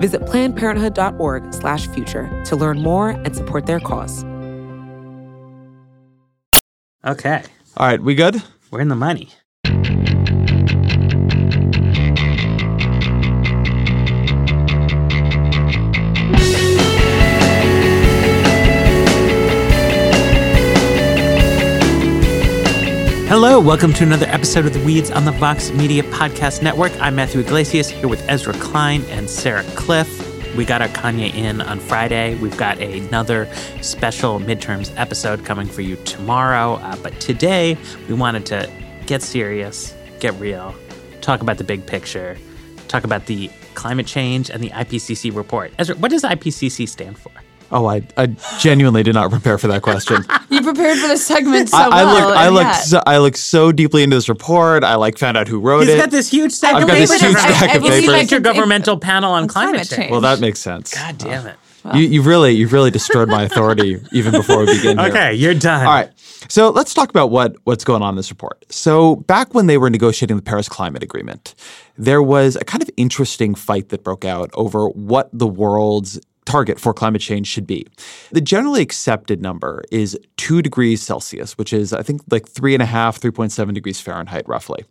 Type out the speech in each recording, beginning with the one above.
Visit plannedparenthood.org/future to learn more and support their cause. Okay, All right, we good? we're in the money. Hello, welcome to another episode of the Weeds on the Vox Media Podcast Network. I'm Matthew Yglesias here with Ezra Klein and Sarah Kliff. We got our Kanye in on Friday. We've got another special midterms episode coming for you tomorrow. Uh, but today, we wanted to get serious, get real, talk about the big picture, talk about the climate change and the IPCC report. Ezra, what does IPCC stand for? Oh, I, I genuinely did not prepare for that question. You prepared for the segment so I, I well. looked, I looked, yeah. so, I looked so deeply into this report. I like found out who wrote He's it. He's got this huge stack I've of got this papers. huge I- stack I of believe papers. I could- Intergovernmental panel on climate, climate change. change. well, that makes sense. God damn it. You, you've really, you've really destroyed my authority even before we begin. Here. Okay, you're done. All right. So let's talk about what, what's going on in this report. So, back when they were negotiating the Paris Climate Agreement, there was a kind of interesting fight that broke out over what the world's target for climate change should be. The generally accepted number is two degrees Celsius, which is, I think, like three and a half, 3.7 degrees Fahrenheit, roughly.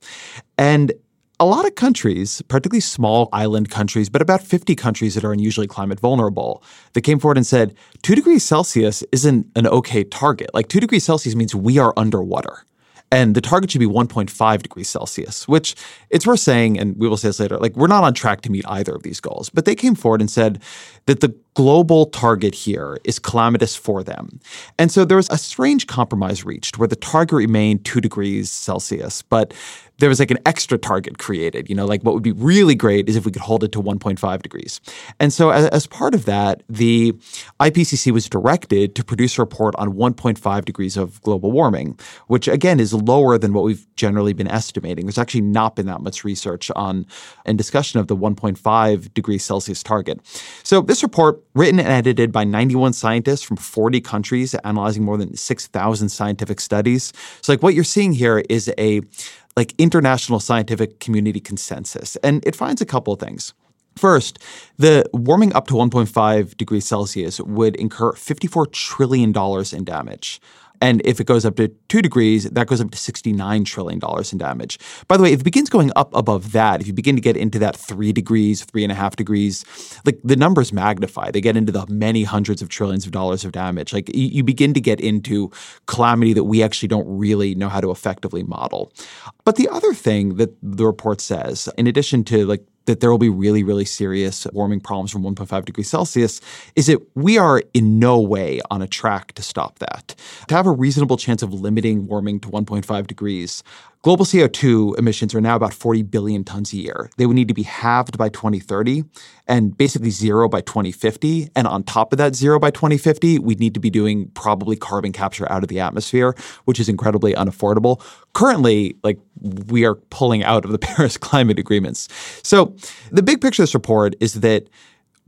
And a lot of countries, particularly small island countries, but about 50 countries that are unusually climate vulnerable, that came forward and said, two degrees Celsius isn't an okay target. Like two degrees Celsius means we are underwater. And the target should be 1.5 degrees Celsius, which it's worth saying, and we will say this later, like we're not on track to meet either of these goals. But they came forward and said that the global target here is calamitous for them. And so there was a strange compromise reached where the target remained two degrees Celsius, but there was like an extra target created. You know, like what would be really great is if we could hold it to 1.5 degrees. And so, as, as part of that, the IPCC was directed to produce a report on 1.5 degrees of global warming, which again is lower than what we've generally been estimating. There's actually not been that much research on and discussion of the 1.5 degrees Celsius target. So, this report, written and edited by 91 scientists from 40 countries, analyzing more than 6,000 scientific studies. So, like what you're seeing here is a like international scientific community consensus. And it finds a couple of things. First, the warming up to 1.5 degrees Celsius would incur $54 trillion in damage. And if it goes up to two degrees, that goes up to $69 trillion in damage. By the way, if it begins going up above that, if you begin to get into that three degrees, three and a half degrees, like the numbers magnify. They get into the many hundreds of trillions of dollars of damage. Like you, you begin to get into calamity that we actually don't really know how to effectively model. But the other thing that the report says, in addition to like that there will be really, really serious warming problems from 1.5 degrees Celsius is that we are in no way on a track to stop that. To have a reasonable chance of limiting warming to 1.5 degrees, global CO2 emissions are now about 40 billion tons a year. They would need to be halved by 2030 and basically zero by 2050. And on top of that zero by 2050, we'd need to be doing probably carbon capture out of the atmosphere, which is incredibly unaffordable. Currently, like we are pulling out of the Paris climate agreements. So the big picture of this report is that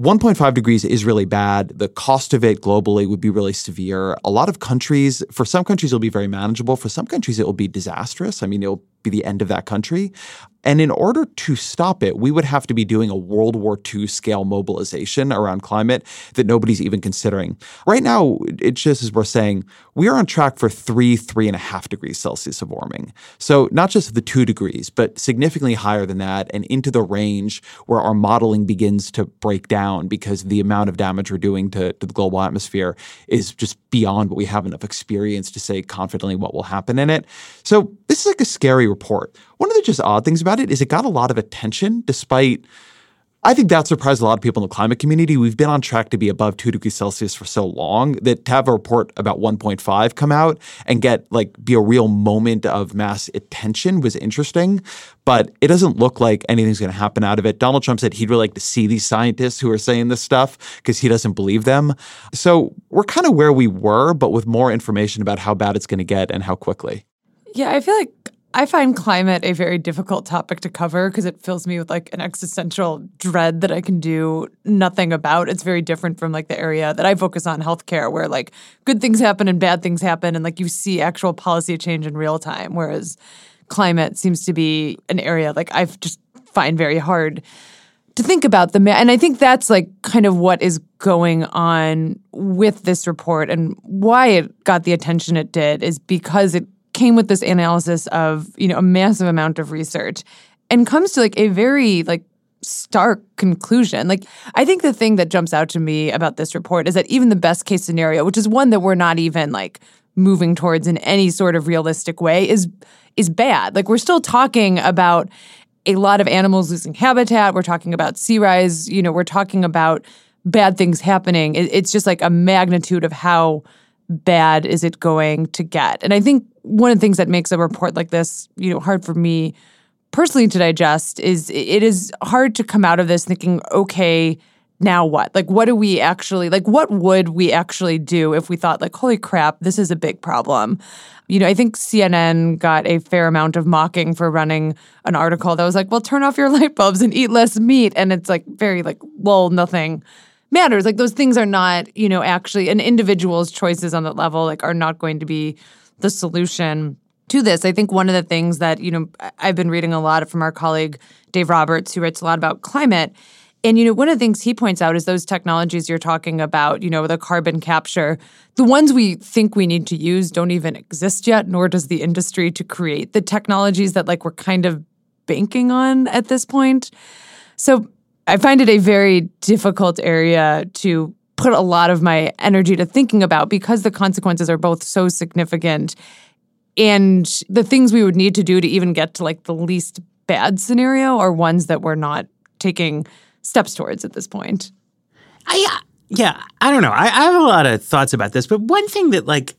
1.5 degrees is really bad. The cost of it globally would be really severe. A lot of countries, for some countries, it'll be very manageable. For some countries, it will be disastrous. I mean, it'll be the end of that country. And in order to stop it, we would have to be doing a World War II scale mobilization around climate that nobody's even considering. Right now, it just as we're saying, we are on track for three, three and a half degrees Celsius of warming. So not just the two degrees, but significantly higher than that and into the range where our modeling begins to break down because the amount of damage we're doing to, to the global atmosphere is just beyond what we have enough experience to say confidently what will happen in it. So this is like a scary report. One of the just odd things about it is it got a lot of attention despite I think that surprised a lot of people in the climate community. We've been on track to be above two degrees Celsius for so long that to have a report about 1.5 come out and get like be a real moment of mass attention was interesting. But it doesn't look like anything's going to happen out of it. Donald Trump said he'd really like to see these scientists who are saying this stuff because he doesn't believe them. So we're kind of where we were, but with more information about how bad it's going to get and how quickly. Yeah, I feel like I find climate a very difficult topic to cover because it fills me with like an existential dread that I can do nothing about. It's very different from like the area that I focus on, healthcare, where like good things happen and bad things happen, and like you see actual policy change in real time. Whereas climate seems to be an area like I just find very hard to think about the and I think that's like kind of what is going on with this report and why it got the attention it did is because it came with this analysis of, you know, a massive amount of research and comes to like a very like stark conclusion. Like I think the thing that jumps out to me about this report is that even the best case scenario, which is one that we're not even like moving towards in any sort of realistic way is is bad. Like we're still talking about a lot of animals losing habitat. We're talking about sea rise. You know, we're talking about bad things happening. it's just like a magnitude of how bad is it going to get? And I think one of the things that makes a report like this, you know, hard for me personally to digest is it is hard to come out of this thinking, okay, now what? Like, what do we actually, like, what would we actually do if we thought, like, holy crap, this is a big problem? You know, I think CNN got a fair amount of mocking for running an article that was like, well, turn off your light bulbs and eat less meat. And it's like very, like, well, nothing matters. Like, those things are not, you know, actually, an individual's choices on that level, like, are not going to be the solution to this. I think one of the things that, you know, I've been reading a lot from our colleague Dave Roberts, who writes a lot about climate. And, you know, one of the things he points out is those technologies you're talking about, you know, the carbon capture, the ones we think we need to use don't even exist yet, nor does the industry to create the technologies that, like, we're kind of banking on at this point. So I find it a very difficult area to put a lot of my energy to thinking about because the consequences are both so significant and the things we would need to do to even get to like the least bad scenario are ones that we're not taking steps towards at this point. I, uh, yeah, I don't know. I, I have a lot of thoughts about this, but one thing that like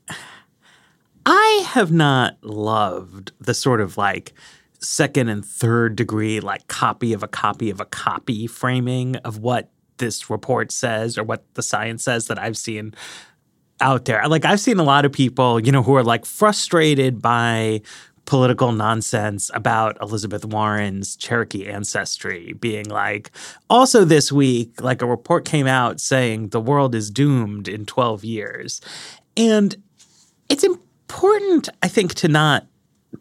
I have not loved the sort of like second and third degree like copy of a copy of a copy framing of what this report says or what the science says that I've seen out there. Like I've seen a lot of people, you know, who are like frustrated by political nonsense about Elizabeth Warren's Cherokee ancestry being like also this week like a report came out saying the world is doomed in 12 years. And it's important I think to not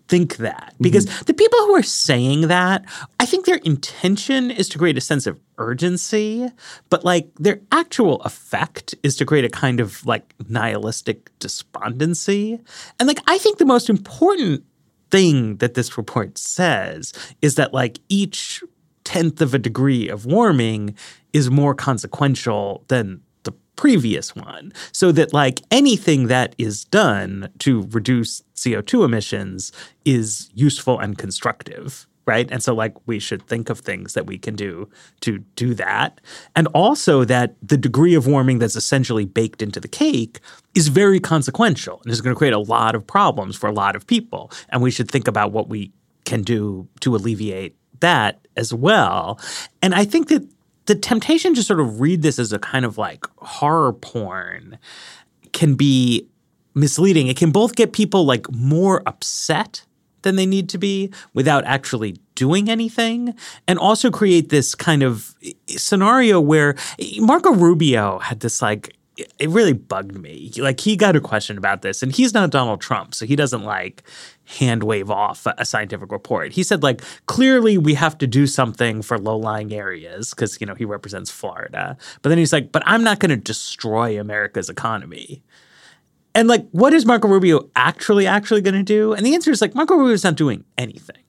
think that because mm-hmm. the people who are saying that, I think their intention is to create a sense of urgency, but like their actual effect is to create a kind of like nihilistic despondency. And like I think the most important thing that this report says is that like each tenth of a degree of warming is more consequential than previous one so that like anything that is done to reduce CO2 emissions is useful and constructive right? And so like we should think of things that we can do to do that. And also that the degree of warming that's essentially baked into the cake is very consequential and is going to create a lot of problems for a lot of people. And we should think about what we can do to alleviate that as well. And i think that the temptation to sort of read this as a kind of like horror porn can be misleading. It can both get people like more upset than they need to be without actually doing anything and also create this kind of eh, scenario where eh, Marco Rubio had this like it really bugged me. Like he got a question about this, and he's not Donald Trump, so he doesn't like hand wave off a scientific report. He said like clearly we have to do something for low lying areas because you know he represents Florida. But then he's like, but I'm not going to destroy America's economy. And like, what is Marco Rubio actually actually going to do? And the answer is like Marco Rubio is not doing anything,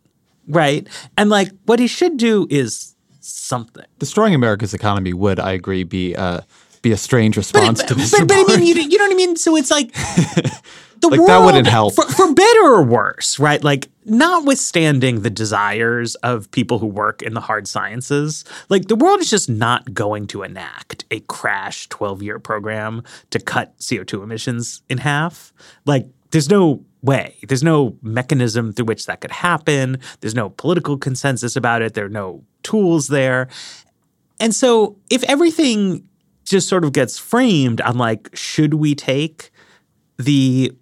right? And like, what he should do is something. Destroying America's economy would, I agree, be. Uh, be a strange response to this but, but I mean, you, you know what I mean? So it's like the Like, world, that wouldn't help. For, for better or worse, right? Like, notwithstanding the desires of people who work in the hard sciences, like the world is just not going to enact a crash 12 year program to cut CO2 emissions in half. Like, there's no way. There's no mechanism through which that could happen. There's no political consensus about it. There are no tools there. And so if everything just sort of gets framed on like, should we take the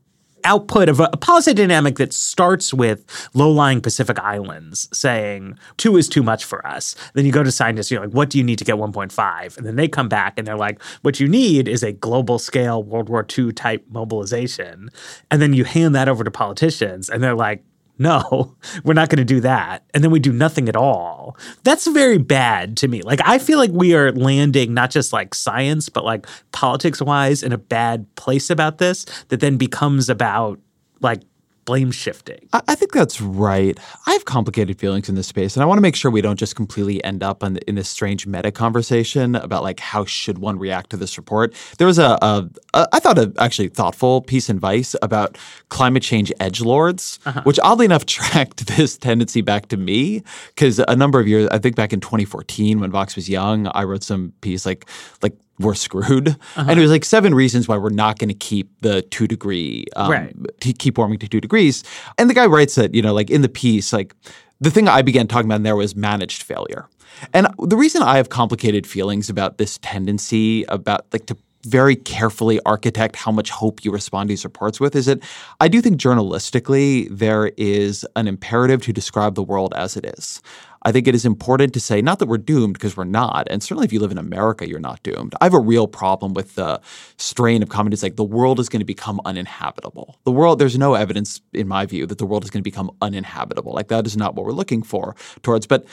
output of a, policy dynamic that starts with low-lying Pacific islands saying two is too much for us. Then you go to scientists, you're like, what do you need to get 1.5? And then they come back and they're like, what you need is a global scale World War II type mobilization. And then you hand that over to politicians and they're like, no, we're not going to do that. And then we do nothing at all. That's very bad to me. Like, I feel like we are landing not just like science, but like politics wise in a bad place about this that then becomes about like blame shifting. I, I think that's right. I have complicated feelings in this space, and I want to make sure we don't just completely end up in, in this strange meta conversation about like how should one react to this report. There was a, a, a I thought a actually thoughtful piece in Vice about climate change edge lords, uh-huh. which oddly enough tracked this tendency back to me because a number of years, I think back in 2014 when Vox was young, I wrote some piece like like we're screwed. And it was like seven reasons why we're not going to keep the two degree, um, Right. to keep warming to two degrees. And the guy writes that, you know, like in the piece, like the thing I began talking about in there was managed failure. And the reason I have complicated feelings about this tendency about like to very carefully architect how much hope you respond to these reports with is that I do think journalistically there is an imperative to describe the world as it is. I think it is important to say not that we're doomed because we're not, and certainly if you live in America, you're not doomed. I have a real problem with the strain of comedy. is like the world is going to become uninhabitable. The world, there's no evidence in my view that the world is going to become uninhabitable. Like that is not what we're looking for towards. But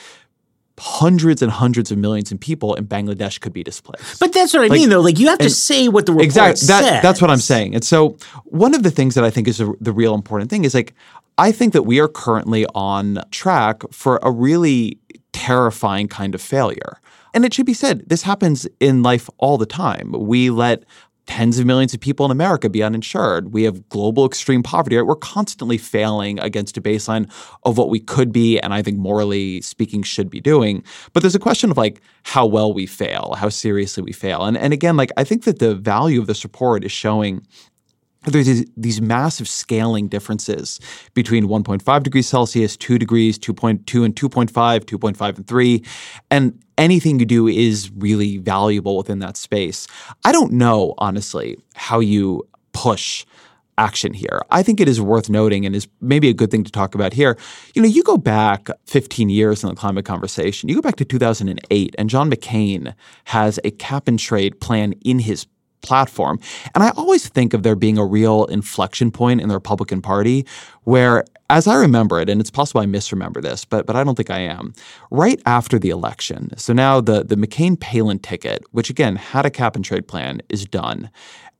hundreds and hundreds of millions of people in Bangladesh could be displaced. But that's what I mean, though. Like, you have to say what the report exactly that, says. that's what i'm saying and so one of the things that i think is a, the real important thing is like i think that we are currently on track for a really terrifying kind of failure and it should be said this happens in life all the time we let tens of millions of people in America be uninsured. We have global extreme poverty. Right? We're constantly failing against a baseline of what we could be, and I think morally speaking should be doing. But there's a question of like how well we fail, how seriously we fail, and and again, like I think that the value of this report is showing there's these, massive scaling differences between 1.5 degrees Celsius, 2 degrees, 2.2 and 2.5, 2.5 and 3. And anything you do is really valuable within that space. I don't know, honestly, how you push action here. I think it is worth noting and is maybe a good thing to talk about here. You know, you go back 15 years in the climate conversation, you go back to 2008, and John McCain has a cap and trade plan in his platform. And I always think of there being a real inflection point in the Republican Party where, as I remember it, and it's possible I misremember this, but but I don't think I am, right after the election. So now the the McCain Palin ticket, which again had a cap and trade plan, is done.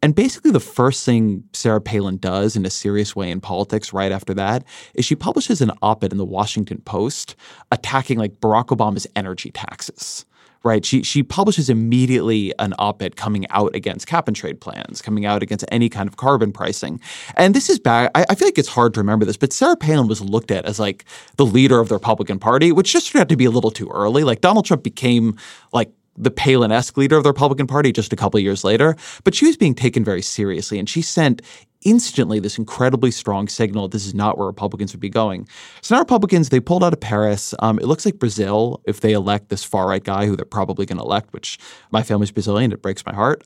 And basically, the first thing Sarah Palin does in a serious way in politics right after that is she publishes an op ed in the Washington Post attacking like Barack Obama's energy taxes right? She she publishes immediately an op-ed coming out against cap and trade plans, coming out against any kind of carbon pricing. And this is bad. I, I feel like it's hard to remember this, but Sarah Palin was looked at as like the leader of the Republican Party, which just turned out to be a little too early. Like Donald Trump became like the Palin-esque leader of the Republican Party just a couple years later, but she was being taken very seriously, and she sent instantly this incredibly strong signal this is not where Republicans would be going. So now Republicans, they pulled out of Paris. Um, it looks like Brazil, if they elect this far right guy who they're probably going to elect, which my family's Brazilian, it breaks my heart.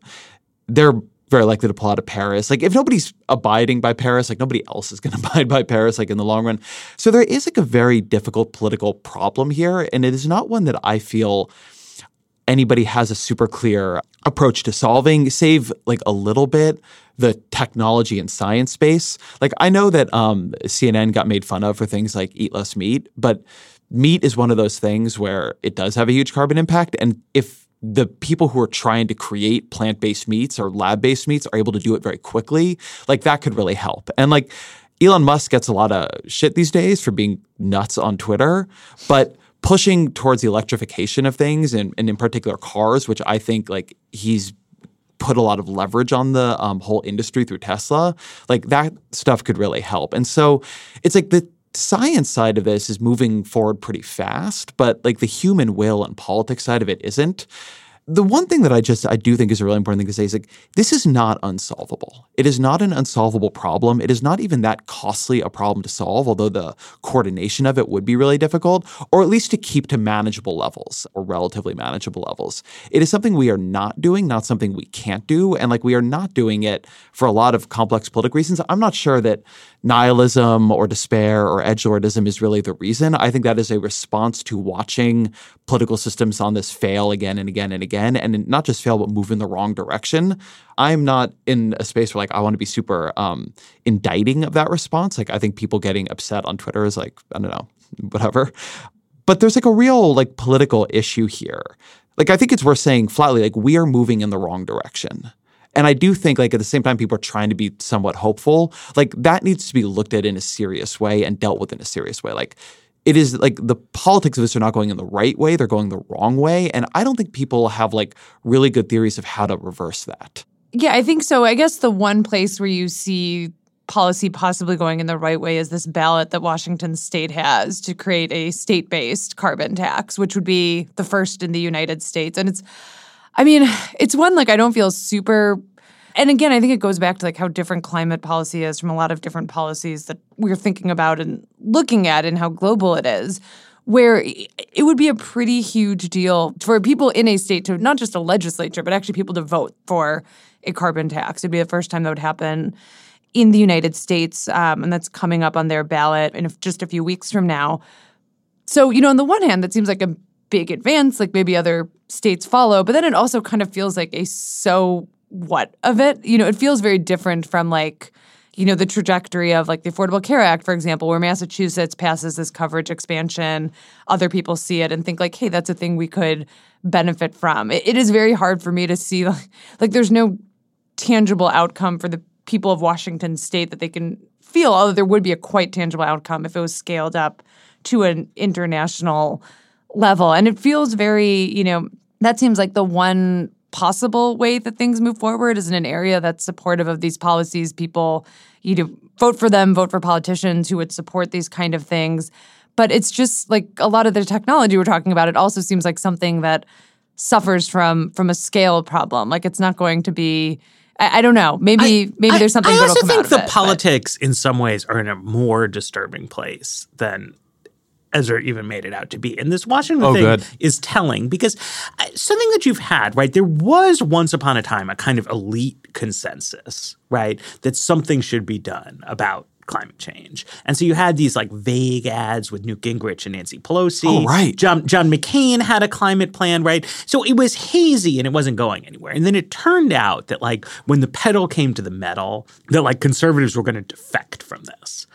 They're very likely to pull out of Paris. Like if nobody's abiding by Paris, like nobody else is going to abide by Paris, like in the long run. So there is like a very difficult political problem here, and it is not one that I feel anybody has a super clear approach to solving, save like a little bit the technology and science space. Like I know that um, CNN got made fun of for things like eat less meat, but meat is one of those things where it does have a huge carbon impact. And if the people who are trying to create plant-based meats or lab-based meats are able to do it very quickly, like that could really help. And like Elon Musk gets a lot of shit these days for being nuts on Twitter, but pushing towards the electrification of things and, and in particular cars, which I think like he's put a lot of leverage on the um, whole industry through Tesla, like that stuff could really help. And so it's like the science side of this is moving forward pretty fast, but like the human will and politics side of it isn't. The one thing that I just I do think is a really important thing to say is like this is not unsolvable. It is not an unsolvable problem. It is not even that costly a problem to solve, although the coordination of it would be really difficult, or at least to keep to manageable levels or relatively manageable levels. It is something we are not doing, not something we can't do, and like we are not doing it for a lot of complex political reasons. I'm not sure that nihilism or despair or edge edgelordism is really the reason. I think that is a response to watching political systems on this fail again and again and again, and not just fail, but move in the wrong direction. I'm not in a space where like I want to be super um, indicting of that response. Like I think people getting upset on Twitter is like I don't know, whatever. But there's like a real like political issue here. Like I think it's worth saying flatly, like we are moving in the wrong direction. And I do think, like, at the same time, people are trying to be somewhat hopeful. Like, that needs to be looked at in a serious way and dealt with in a serious way. Like, it is like the politics of this are not going in the right way, they're going the wrong way. And I don't think people have like really good theories of how to reverse that. Yeah, I think so. I guess the one place where you see policy possibly going in the right way is this ballot that Washington state has to create a state based carbon tax, which would be the first in the United States. And it's, I mean, it's one like I don't feel super. And again, I think it goes back to like how different climate policy is from a lot of different policies that we're thinking about and looking at and how global it is. Where it would be a pretty huge deal for people in a state to not just a legislature, but actually people to vote for a carbon tax. It'd be the first time that would happen in the United States, um, and that's coming up on their ballot in just a few weeks from now. So, you know, on the one hand, that seems like a big advance, like maybe other states follow, but then it also kind of feels like a so what of it. You know, it feels very different from like, you know, the trajectory of like the Affordable Care Act, for example, where Massachusetts passes this coverage expansion. Other people see it and think like, hey, that's a thing we could benefit from. it, it is very hard for me to see like, like there's no tangible outcome for the people of Washington state that they can feel, although there would be a quite tangible outcome if it was scaled up to an international level. And it feels very, you know, that seems like the one possible way that things move forward is in an area that's supportive of these policies. People, you know, vote for them, vote for politicians who would support these kind of things. But it's just like a lot of the technology we're talking about, it also seems like something that suffers from from a scale problem. Like it's not going to be I, I don't know. Maybe I, maybe there's something. I, I also think the it, politics, but. in some ways, are in a more disturbing place than Ezra even made it out to be. And this Washington oh, thing good. is telling because uh, something that you've had, right? There was once upon a time a kind of elite consensus, right? That something should be done about climate change. And so you had these like vague ads with Newt Gingrich and Nancy Pelosi. Oh, right. John, John McCain had a climate plan, right? So it was hazy and it wasn't going anywhere. And then it turned out that like when the pedal came to the metal, that like conservatives were going to defect from this.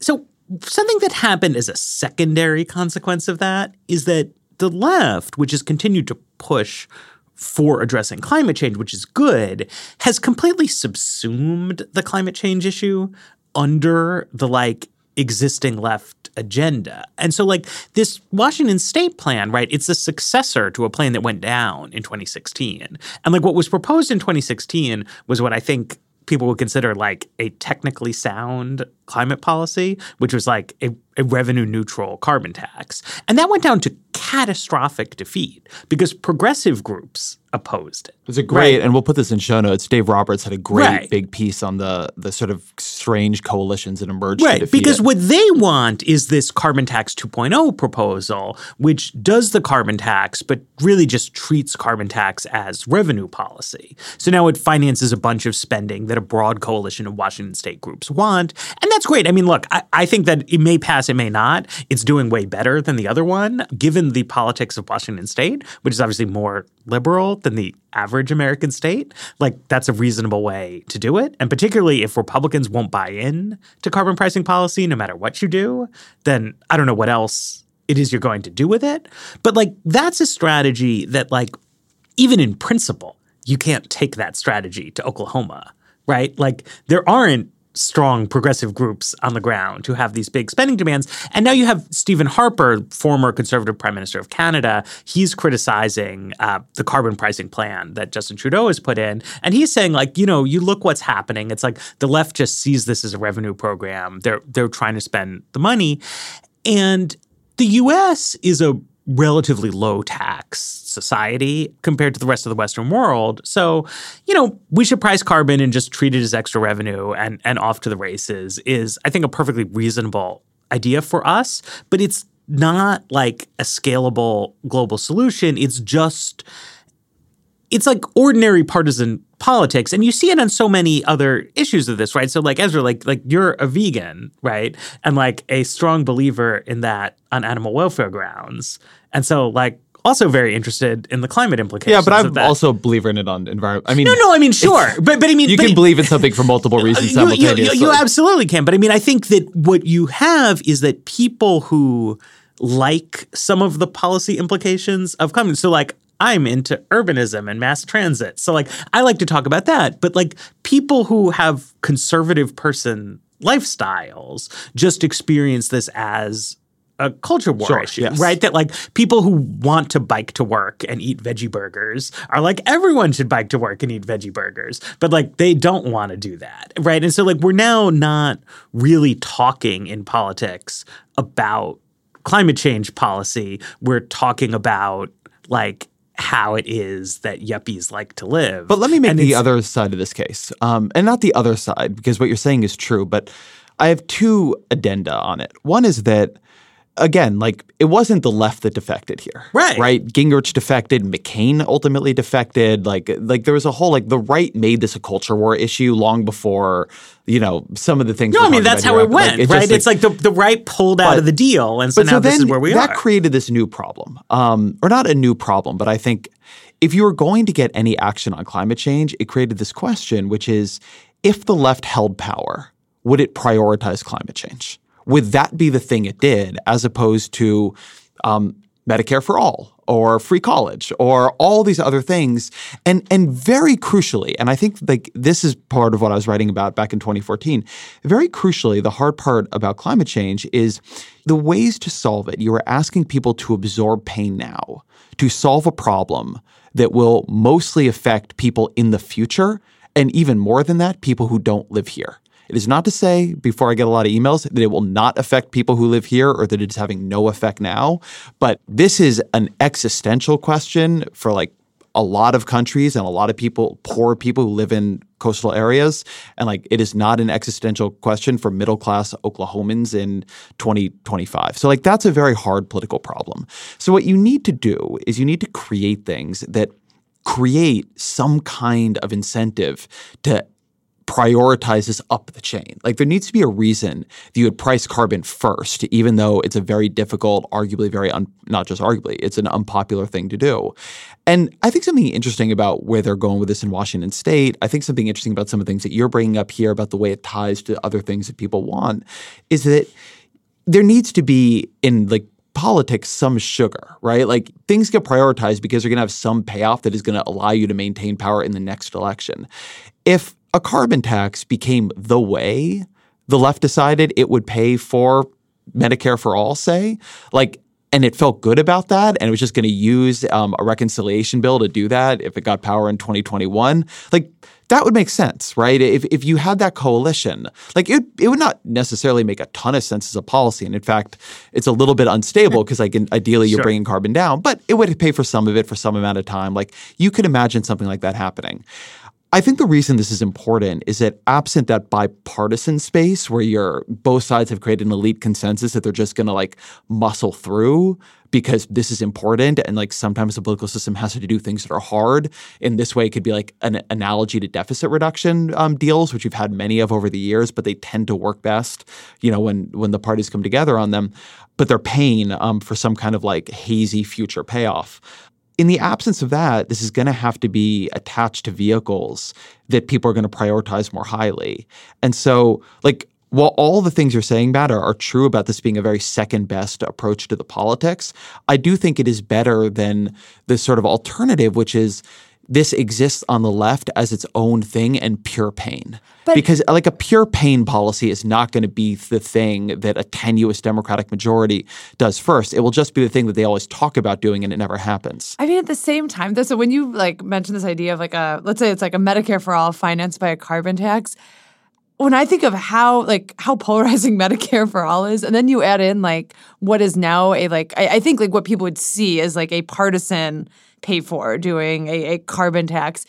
So something that happened as a secondary consequence of that is that the left, which has continued to push for addressing climate change, which is good, has completely subsumed the climate change issue under the like existing left agenda. And so like this Washington state plan, right, it's a successor to a plan that went down in 2016. And like what was proposed in 2016 was what I think people would consider like a technically sound climate policy, which was like a, a, revenue neutral carbon tax. And that went down to catastrophic defeat because progressive groups opposed it. It's a great, right? and we'll put this in show notes. Dave Roberts had a great right. big piece on the the sort of strange coalitions that emerged. Right, because it. what they want is this carbon tax 2.0 proposal, which does the carbon tax, but really just treats carbon tax as revenue policy. So now it finances a bunch of spending that a broad coalition of Washington state groups want, and that's great. I mean, look, I, I think that it may pass, it may not. It's doing way better than the other one, given the politics of Washington state, which is obviously more liberal than the average American state, like that's a reasonable way to do it. And particularly if Republicans won't buy in to carbon pricing policy, no matter what you do, then I don't know what else it is you're going to do with it. But like that's a strategy that, like, even in principle, you can't take that strategy to Oklahoma, right? Like there aren't strong progressive groups on the ground who have these big spending demands. And now you have Stephen Harper, former conservative prime minister of Canada. He's criticizing uh, the carbon pricing plan that Justin Trudeau has put in. And he's saying, like, you know, you look what's happening. It's like the left just sees this as a revenue program. They're they're trying to spend the money. And the US is a relatively low tax society compared to the rest of the Western world. So, you know, we should price carbon and just treat it as extra revenue and, and off to the races is, I think, a perfectly reasonable idea for us. But it's not like a scalable global solution. It's just it's like ordinary partisan politics and you see it on so many other issues of this right so like ezra like like you're a vegan right and like a strong believer in that on animal welfare grounds and so like also very interested in the climate implications. Yeah, but I'm also a believer in it on environment. I mean, no, no, I mean, sure, but but I mean, you can believe in something for multiple reasons you, simultaneously. You, you, you absolutely can, but I mean, I think that what you have is that people who like some of the policy implications of climate. So, like, I'm into urbanism and mass transit. So like I like to talk about that, but like people who have conservative person lifestyles just experience this as a culture war sure, issue, yes. right? That like people who want to bike to work and eat veggie burgers are like everyone should bike to work and eat veggie burgers, but like they don't want to do that, right? And so like we're now not really talking in politics about climate change policy. We're talking about like how it is that yuppies like to live. But let me make and the other side of this case, um, and not the other side because what you're saying is true. But I have two addenda on it. One is that again, like it wasn't the left that defected here, right? Right. Gingrich defected, McCain ultimately defected. Like, like there was a whole like the right made this a culture war issue long before you know some of the things. No, I mean that's how it went, like, it's right? Just, it's like, the, the right pulled out of the deal, and so now so this is where we that are. That created this new problem, um, or not a new problem, but I think if you were going to get any action on climate change, it created this question, which is if the left held power, would it prioritize climate change? Would that be the thing it did as opposed to um, Medicare for all or free college or all these other things? And and very crucially and I think like this is part of what I was writing about back in 2014 very crucially the hard part about climate change is the ways to solve it. You are asking people to absorb pain now to solve a problem that will mostly affect people in the future and even more than that people who don't live here it is not to say, before I get a lot of emails, that it will not affect people who live here or that it's having no effect now. But this is an existential question for like a lot of countries and a lot of people, poor people who live in coastal areas. And like it is not an existential question for middle class Oklahomans in 2025. So, like, that's a very hard political problem. So, what you need to do is you need to create things that create some kind of incentive to prioritizes up the chain. Like there needs to be a reason that you would price carbon first, even though it's a very difficult, arguably very un, not just arguably, it's an unpopular thing to do. And I think something interesting about where they're going with this in Washington State, I think something interesting about some of the things that you're bringing up here about the way it ties to other things that people want, is that there needs to be in like politics some sugar, right? Like things get prioritized because you're going to have some payoff that is going to allow you to maintain power in the next election. If a carbon tax became the way the left decided it would pay for Medicare for all, say, like, and it felt good about that, and it was just going to use um, a reconciliation bill to do that if it got power in 2021, like that would make sense, right? If if you had that coalition, like it, it would not necessarily make a ton of sense as a policy, and in fact, it's a little bit unstable because like ideally you're sure. bringing carbon down, but it would pay for some of it for some amount of time. Like you could imagine something like that happening. I think the reason this is important is that absent that bipartisan space where you're both sides have created an elite consensus that they're just going to like muscle through because this is important and like sometimes the political system has to do things that are hard. In this way, it could be like an analogy to deficit reduction um, deals, which we've had many of over the years, but they tend to work best, you know, when when the parties come together on them. But they're paying um, for some kind of like hazy future payoff in the absence of that, this is going to have to be attached to vehicles that people are going to prioritize more highly. And so, like, while all the things you're saying, Matt, are, are true about this being a very second best approach to the politics, I do think it is better than the sort of alternative, which is this exists on the left as its own thing and pure pain. But- because like a pure pain policy is not going to be the thing that a tenuous Democratic majority does first. It will just be the thing that they always talk about doing and it never happens. I mean, at the same time, though, so when you like mention this idea of like a, let's say it's like a Medicare for all financed by a carbon tax, when I think of how like how polarizing Medicare for all is, and then you add in like what is now a like I, I think like what people would see is like a partisan pay for doing a, a carbon tax.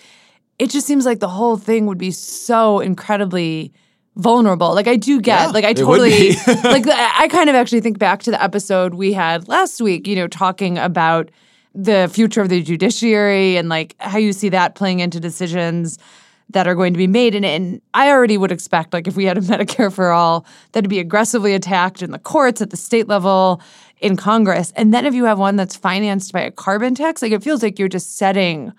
It just seems like the whole thing would be so incredibly vulnerable. Like I do get, Yeah, like I totally like I kind of actually think back to the episode we had last week, you know, talking about the future of the judiciary and like how you see that playing into decisions that are going to be made. And, and I already would expect, like, if we had a Medicare for all, that'd be aggressively attacked in the courts, at the state level, in Congress. And then if you have one that's financed by a carbon tax, like, it feels like you're just setting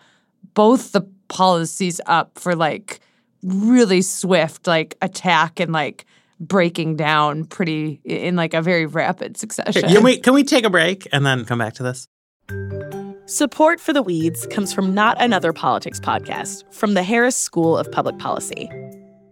both the policies up for like really swift, like, attack and like breaking down pretty in like a very rapid succession. Can we can we take a break and then come back to this? Support for The Weeds comes from Not Another Politics podcast from the Harris School of Public Policy.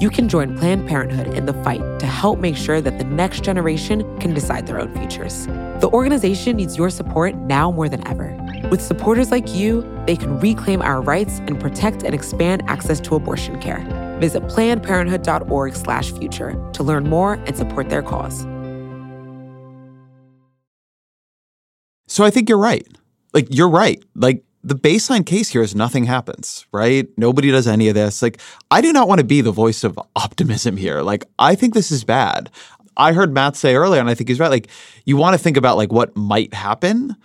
You can join Planned Parenthood in the fight to help make sure that the next generation can decide their own futures. The organization needs your support now more than ever. With supporters like you, they can reclaim our rights and protect and expand access to abortion care. Visit plannedparenthood.org/future to learn more and support their cause. So I think you're right. Like you're right. Like the baseline case here is nothing happens, right? Nobody does any of this. Like I do not want to be the voice of optimism here. Like I think this is bad. I heard Matt say earlier, and I think he's right. Like you want to think about like what might happen.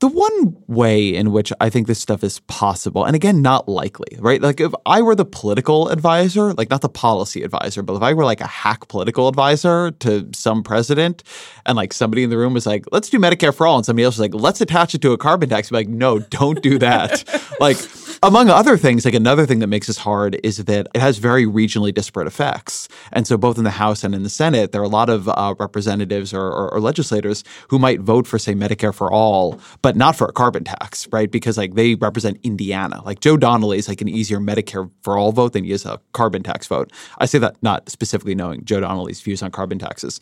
The one way in which I think this stuff is possible, and again, not likely, right? Like if I were the political advisor, like not the policy advisor, but if I were like a hack political advisor to some president, and like somebody in the room was like, let's do Medicare for all, and somebody else was like, let's attach it to a carbon tax, I'd be like, no, don't do that. like, among other things, like another thing that makes this hard is that it has very regionally disparate effects. And so, both in the House and in the Senate, there are a lot of uh, representatives or, or, or legislators who might vote for, say, Medicare for all, but not for a carbon tax, right? Because like they represent Indiana. Like Joe Donnelly is like an easier Medicare for all vote than he is a carbon tax vote. I say that not specifically knowing Joe Donnelly's views on carbon taxes.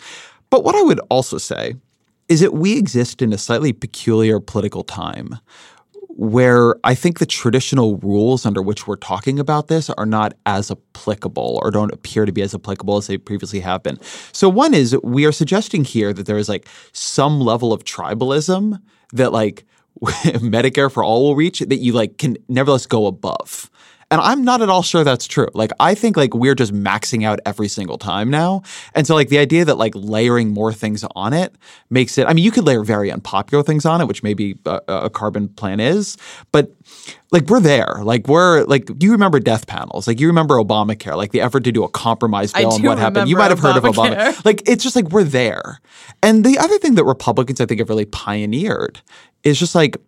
But what I would also say is that we exist in a slightly peculiar political time where I think the traditional rules under which we're talking about this are not as applicable or don't appear to be as applicable as they previously have been. So, one is we are suggesting here that there is like some level of tribalism that like Medicare for all will reach that you like can nevertheless go above. And I'm not at all sure that's true. Like I think like we're just maxing out every single time now. And so like the idea that like layering more things on it makes it I mean you could layer very unpopular things on it, which maybe a, a carbon plan is, but like we're there. Like we're like do you remember death panels? Like you remember Obamacare, like the effort to do a compromise bill and what happened. You might have heard of. Obamacare. Like it's just like we're there. And the other thing that Republicans I think have really pioneered is just like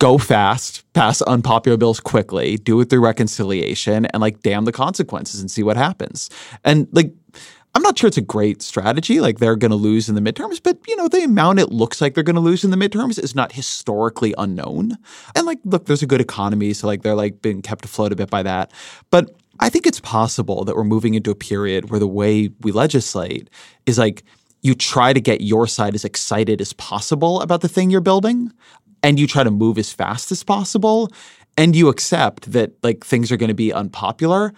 go fast, pass unpopular bills quickly, do it through reconciliation, and like damn the consequences and see what happens. And like I'm not sure it's a great strategy. Like they're going to lose in the midterms, but you know the amount it looks like they're going to lose in the midterms is not historically unknown. And like, look, there's a good economy, so like they're like being kept afloat a bit by that. But I think it's possible that we're moving into a period where the way we legislate is like you try to get your side as excited as possible about the thing you're building, and you try to move as fast as possible, and you accept that like things are going to be unpopular.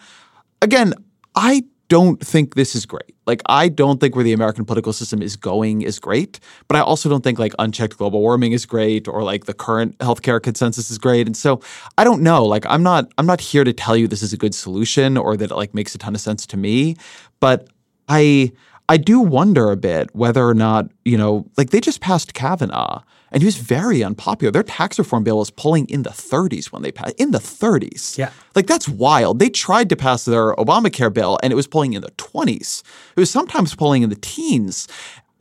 Again, I don't think this is great. Like, I don't think where the American political system is going is great, but I also don't think like unchecked global warming is great or like the current healthcare consensus is great. And so I don't know. Like, I'm not I'm not here to tell you this is a good solution or that it like makes a ton of sense to me, but I I do wonder a bit whether or not, you know, like they just passed Kavanaugh and he was very unpopular. Their tax reform bill was pulling in the 30s when they passed, in the 30s. Yeah. Like that's wild. They tried to pass their Obamacare bill and it was pulling in the 20s. It was sometimes pulling in the teens.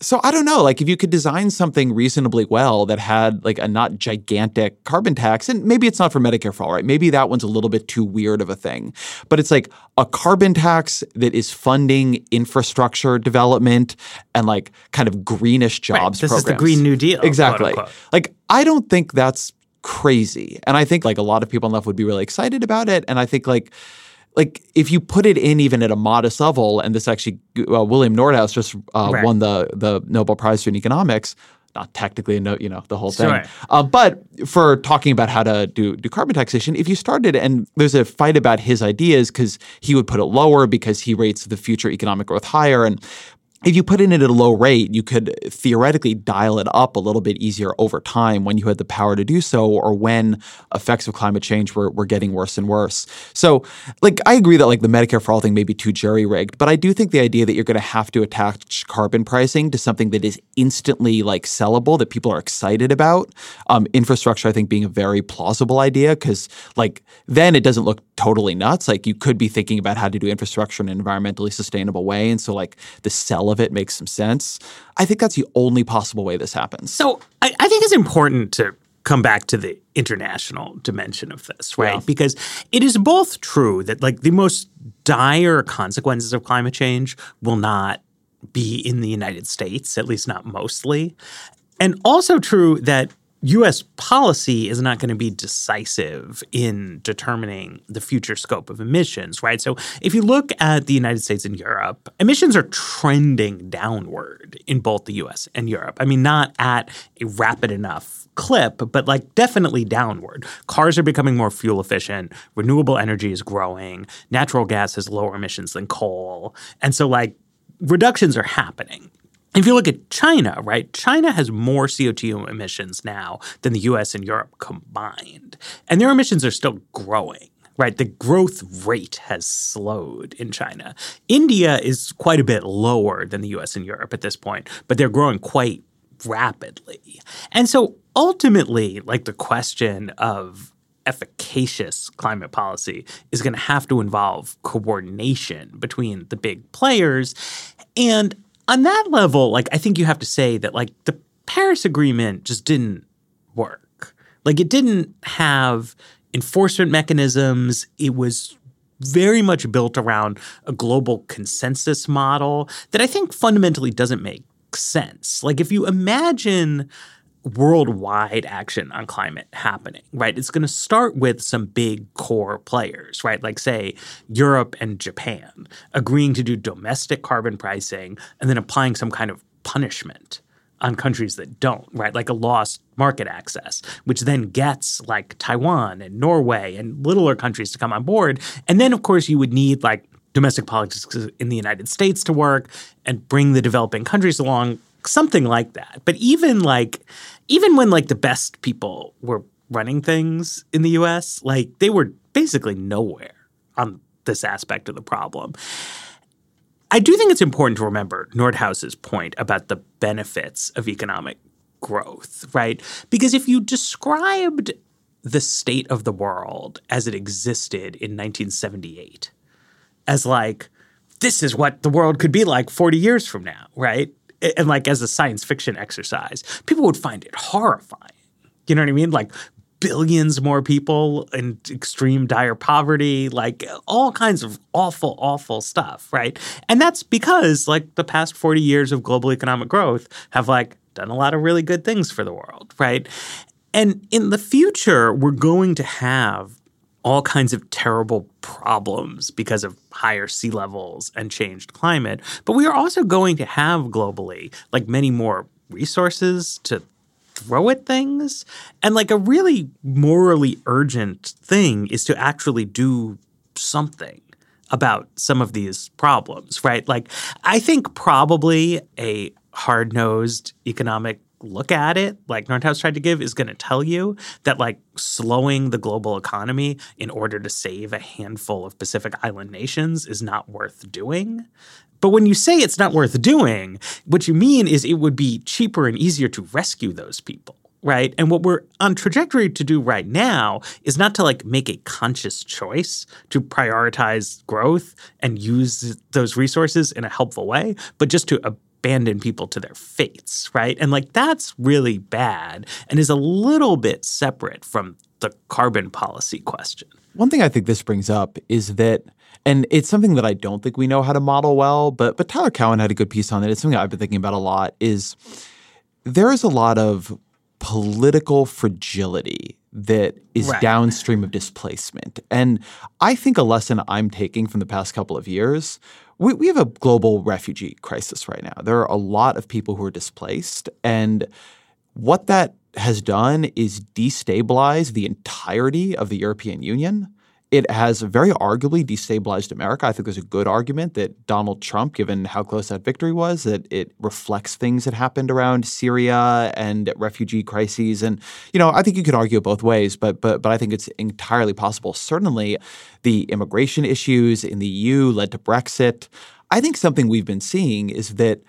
So I don't know, like if you could design something reasonably well that had like a not gigantic carbon tax, and maybe it's not for Medicare for all, right? Maybe that one's a little bit too weird of a thing. But it's like a carbon tax that is funding infrastructure development and like kind of greenish jobs This is the. Green New Deal, Exactly. Like I don't think that's crazy. And I think like a lot of people on the left would be really excited about it. And I think like like if you put it in even at a modest level, and this actually uh, William Nordhaus just uh, Right. won the the Nobel Prize in economics. Not technically, no, you know the whole thing. Sure. Uh, but for talking about how to do do carbon taxation, if you started and there's a fight about his ideas because he would put it lower because he rates the future economic growth higher, and if you put in it at a low rate, you could theoretically dial it up a little bit easier over time when you had the power to do so, or when effects of climate change were, were getting worse and worse. So, like, I agree that like the Medicare for all thing may be too jerry rigged, but I do think the idea that you're going to have to attach carbon pricing to something that is instantly like sellable that people are excited about, um, infrastructure, I think being a very plausible idea because like then it doesn't look totally nuts. Like you could be thinking about how to do infrastructure in an environmentally sustainable way, and so like the sell of it makes some sense. I think that's the only possible way this happens. So I, I think it's important to come back to the international dimension of this, right? Yeah. Because it is both true that like the most dire consequences of climate change will not be in the United States, at least not mostly. And also true that US policy is not going to be decisive in determining the future scope of emissions, right? So if you look at the United States and Europe, emissions are trending downward in both the US and Europe. I mean, not at a rapid enough clip, but like definitely downward. Cars are becoming more fuel efficient, renewable energy is growing, natural gas has lower emissions than coal. And so, like, reductions are happening. If you look at China, right, China has more CO2 emissions now than the US and Europe combined. And their emissions are still growing. Right, the growth rate has slowed in China. India is quite a bit lower than the US and Europe at this point, but they're growing quite rapidly. And so ultimately, like the question of efficacious climate policy is going to have to involve coordination between the big players. And on that level, like I think you have to say that like the Paris Agreement just didn't work. Like it didn't have enforcement mechanisms. It was very much built around a global consensus model that I think fundamentally doesn't make sense. Like if you imagine worldwide action on climate happening, right? It's going to start with some big core players, right? Like, say, Europe and Japan agreeing to do domestic carbon pricing and then applying some kind of punishment on countries that don't, right? Like a lost market access, which then gets like Taiwan and Norway and littler countries to come on board. And then, of course, you would need like domestic politics in the United States to work and bring the developing countries along something like that. But even like even when like the best people were running things in the US, like they were basically nowhere on this aspect of the problem. I do think it's important to remember Nordhaus's point about the benefits of economic growth, right? Because if you described the state of the world as it existed in 1978 as like this is what the world could be like 40 years from now, right? And like as a science fiction exercise, people would find it horrifying. You know what I mean? Like billions more people in extreme dire poverty, like all kinds of awful, awful stuff, right? And that's because like the past 40 years of global economic growth have like done a lot of really good things for the world, right? And in the future, we're going to have all kinds of terrible problems because of higher sea levels and changed climate. But we are also going to have globally like many more resources to throw at things. And like a really morally urgent thing is to actually do something about some of these problems, right? Like I think probably a hard-nosed economic look at it, like Nordhaus tried to give, is going to tell you that like slowing the global economy in order to save a handful of Pacific Island nations is not worth doing. But when you say it's not worth doing, what you mean is it would be cheaper and easier to rescue those people. Right. And what we're on trajectory to do right now is not to like make a conscious choice to prioritize growth and use those resources in a helpful way, but just to abandon people to their fates, right? And like that's really bad and is a little bit separate from the carbon policy question. One thing I think this brings up is that and it's something that I don't think we know how to model well, but but Tyler Cowen had a good piece on it. It's something I've been thinking about a lot is there is a lot of political fragility that is right. downstream of displacement. And I think a lesson I'm taking from the past couple of years we, we have a global refugee crisis right now. There are a lot of people who are displaced. And what that has done is destabilize the entirety of the European Union. It has very arguably destabilized America. I think there's a good argument that Donald Trump, given how close that victory was, that it reflects things that happened around Syria and refugee crises. And you know, I think you could argue both ways, but but but I think it's entirely possible. Certainly, the immigration issues in the EU led to Brexit. I think something we've been seeing is that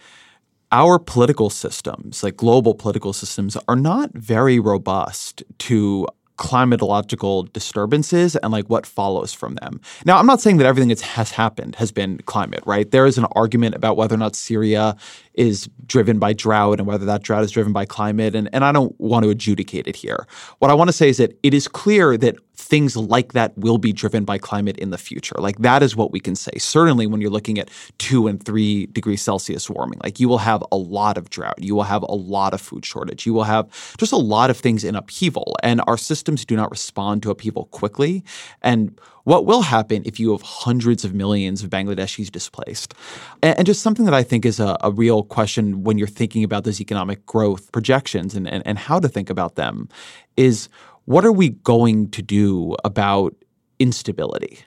our political systems, like global political systems, are not very robust to climatological disturbances and like what follows from them. Now, I'm not saying that everything that has happened has been climate, right? There is an argument about whether or not Syria is driven by drought and whether that drought is driven by climate. And, and I don't want to adjudicate it here. What I want to say is that it is clear that things like that will be driven by climate in the future. Like that is what we can say. Certainly when you're looking at two and three degrees Celsius warming, like you will have a lot of drought. You will have a lot of food shortage. You will have just a lot of things in upheaval. And our systems do not respond to upheaval quickly. And what will happen if you have hundreds of millions of Bangladeshis displaced? And, and just something that I think is a, a, real question when you're thinking about those economic growth projections and, and, and how to think about them is what are we going to do about instability?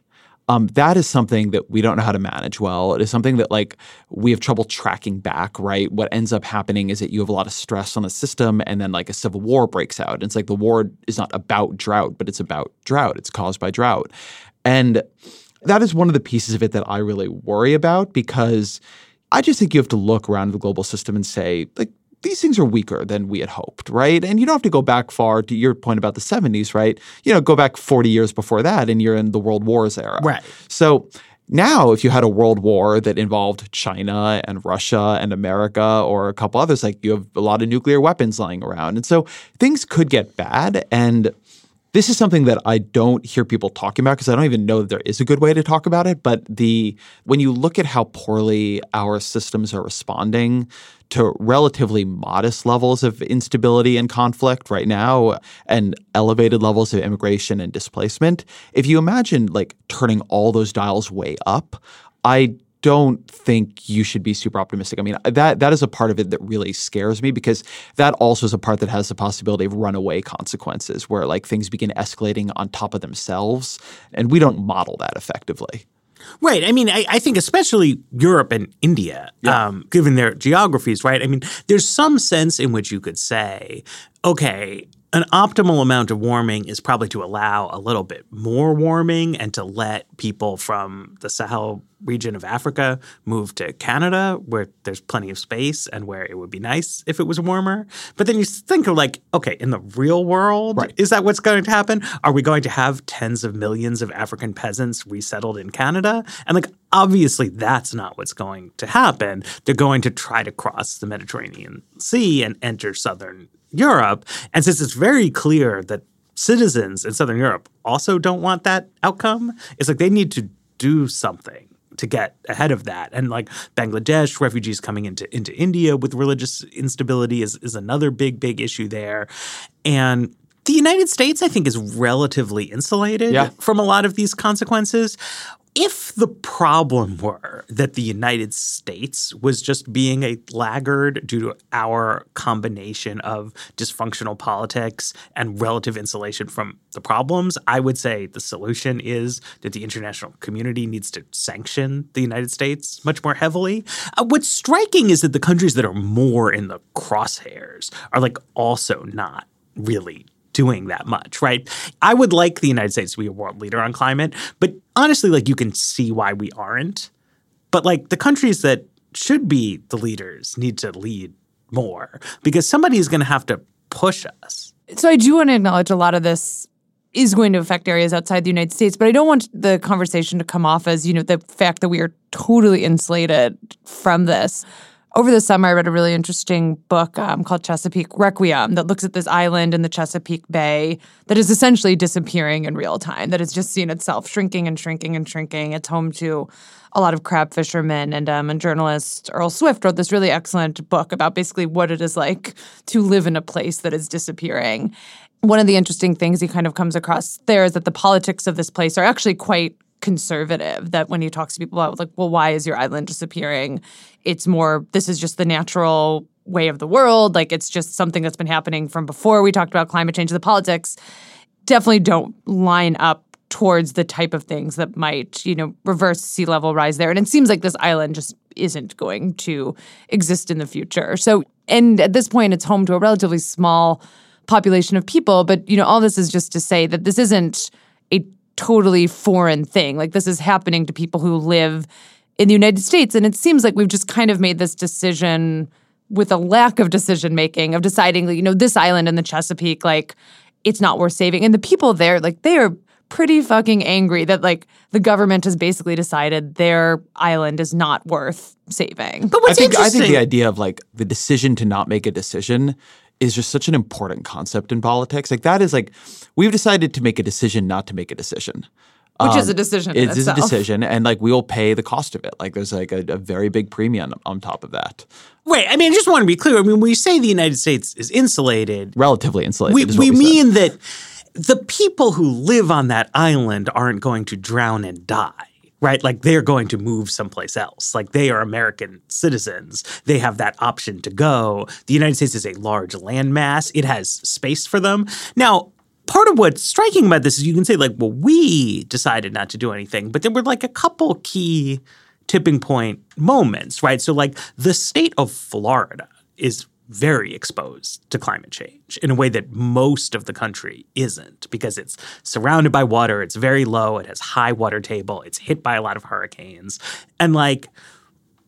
Um, that is something that we don't know how to manage well. It is something that like we have trouble tracking back, right? What ends up happening is that you have a lot of stress on the system and then like a civil war breaks out. It's like the war is not about drought, but it's about drought. It's caused by drought. And that is one of the pieces of it that I really worry about because I just think you have to look around the global system and say, like, these things are weaker than we had hoped, right? And you don't have to go back far to your point about the 70s, right? You know, go back 40 years before that and you're in the world wars era. Right. So now, if you had a world war that involved China and Russia and America or a couple others, like you have a lot of nuclear weapons lying around. And so things could get bad. And this is something that I don't hear people talking about because I don't even know that there is a good way to talk about it. But the when you look at how poorly our systems are responding to relatively modest levels of instability and conflict right now and elevated levels of immigration and displacement, if you imagine like turning all those dials way up, I don't think you should be super optimistic. I mean, that that is a part of it that really scares me because that also is a part that has the possibility of runaway consequences where like things begin escalating on top of themselves and we don't model that effectively. Right. I mean, I, I, think especially Europe and India, yeah. um, given their geographies, right? I mean, there's some sense in which you could say, okay, an optimal amount of warming is probably to allow a little bit more warming and to let people from the Sahel region of Africa move to Canada where there's plenty of space and where it would be nice if it was warmer. But then you think of like, okay, in the real world, Right. is that what's going to happen? Are we going to have tens of millions of African peasants resettled in Canada? And like obviously that's not what's going to happen. They're going to try to cross the Mediterranean Sea and enter southern Europe. And since it's very clear that citizens in Southern Europe also don't want that outcome, it's like they need to do something to get ahead of that. And like Bangladesh, refugees coming into into India with religious instability is is another big, big issue there. And the United States, I think, is relatively insulated Yeah. from a lot of these consequences. If the problem were that the United States was just being a laggard due to our combination of dysfunctional politics and relative insulation from the problems, I would say the solution is that the international community needs to sanction the United States much more heavily. Uh, what's striking is that the countries that are more in the crosshairs are like also not really doing that much, right? I would like the United States to be a world leader on climate, but honestly, like you can see why we aren't. But like the countries that should be the leaders need to lead more because somebody is going to have to push us. So I do want to acknowledge a lot of this is going to affect areas outside the United States, but I don't want the conversation to come off as, you know, the fact that we are totally insulated from this. Over the summer, I read a really interesting book um, called Chesapeake Requiem that looks at this island in the Chesapeake Bay that is essentially disappearing in real time, that has just seen itself shrinking and shrinking and shrinking. It's home to a lot of crab fishermen, and um, and journalist Earl Swift wrote this really excellent book about basically what it is like to live in a place that is disappearing. One of the interesting things he kind of comes across there is that the politics of this place are actually quite conservative. That when he talks to people about like, well, why is your island disappearing? It's more this is just the natural way of the world. Like it's just something that's been happening from before we talked about climate change. The politics definitely don't line up towards the type of things that might, you know, reverse sea level rise there. And it seems like this island just isn't going to exist in the future. So, and at this point, it's home to a relatively small population of people. But, you know, all this is just to say that this isn't a totally foreign thing. Like, this is happening to people who live in the United States. And it seems like we've just kind of made this decision with a lack of decision making of deciding, that, you know, this island in the Chesapeake, like, it's not worth saving. And the people there, like, they are pretty fucking angry that like the government has basically decided their island is not worth saving. But I what's think I think the idea of like the decision to not make a decision is just such an important concept in politics. Like that is like we've decided to make a decision not to make a decision. Which is um, a decision in It is a decision, and like we will pay the cost of it. Like there's like a, a very big premium on top of that. Wait, I mean, I just want to be clear. I mean, when you say the United States is insulated, Relatively insulated. we, is what we we said. mean that the people who live on that island aren't going to drown and die. Right? Like they're going to move someplace else. Like they are American citizens. They have that option to go. The United States is a large landmass. It has space for them. Now, part of what's striking about this is you can say, like, well, we decided not to do anything, but there were like a couple key tipping point moments, right? So, like, the state of Florida is very exposed to climate change in a way that most of the country isn't because it's surrounded by water, it's very low, it has high water table, it's hit by a lot of hurricanes. And like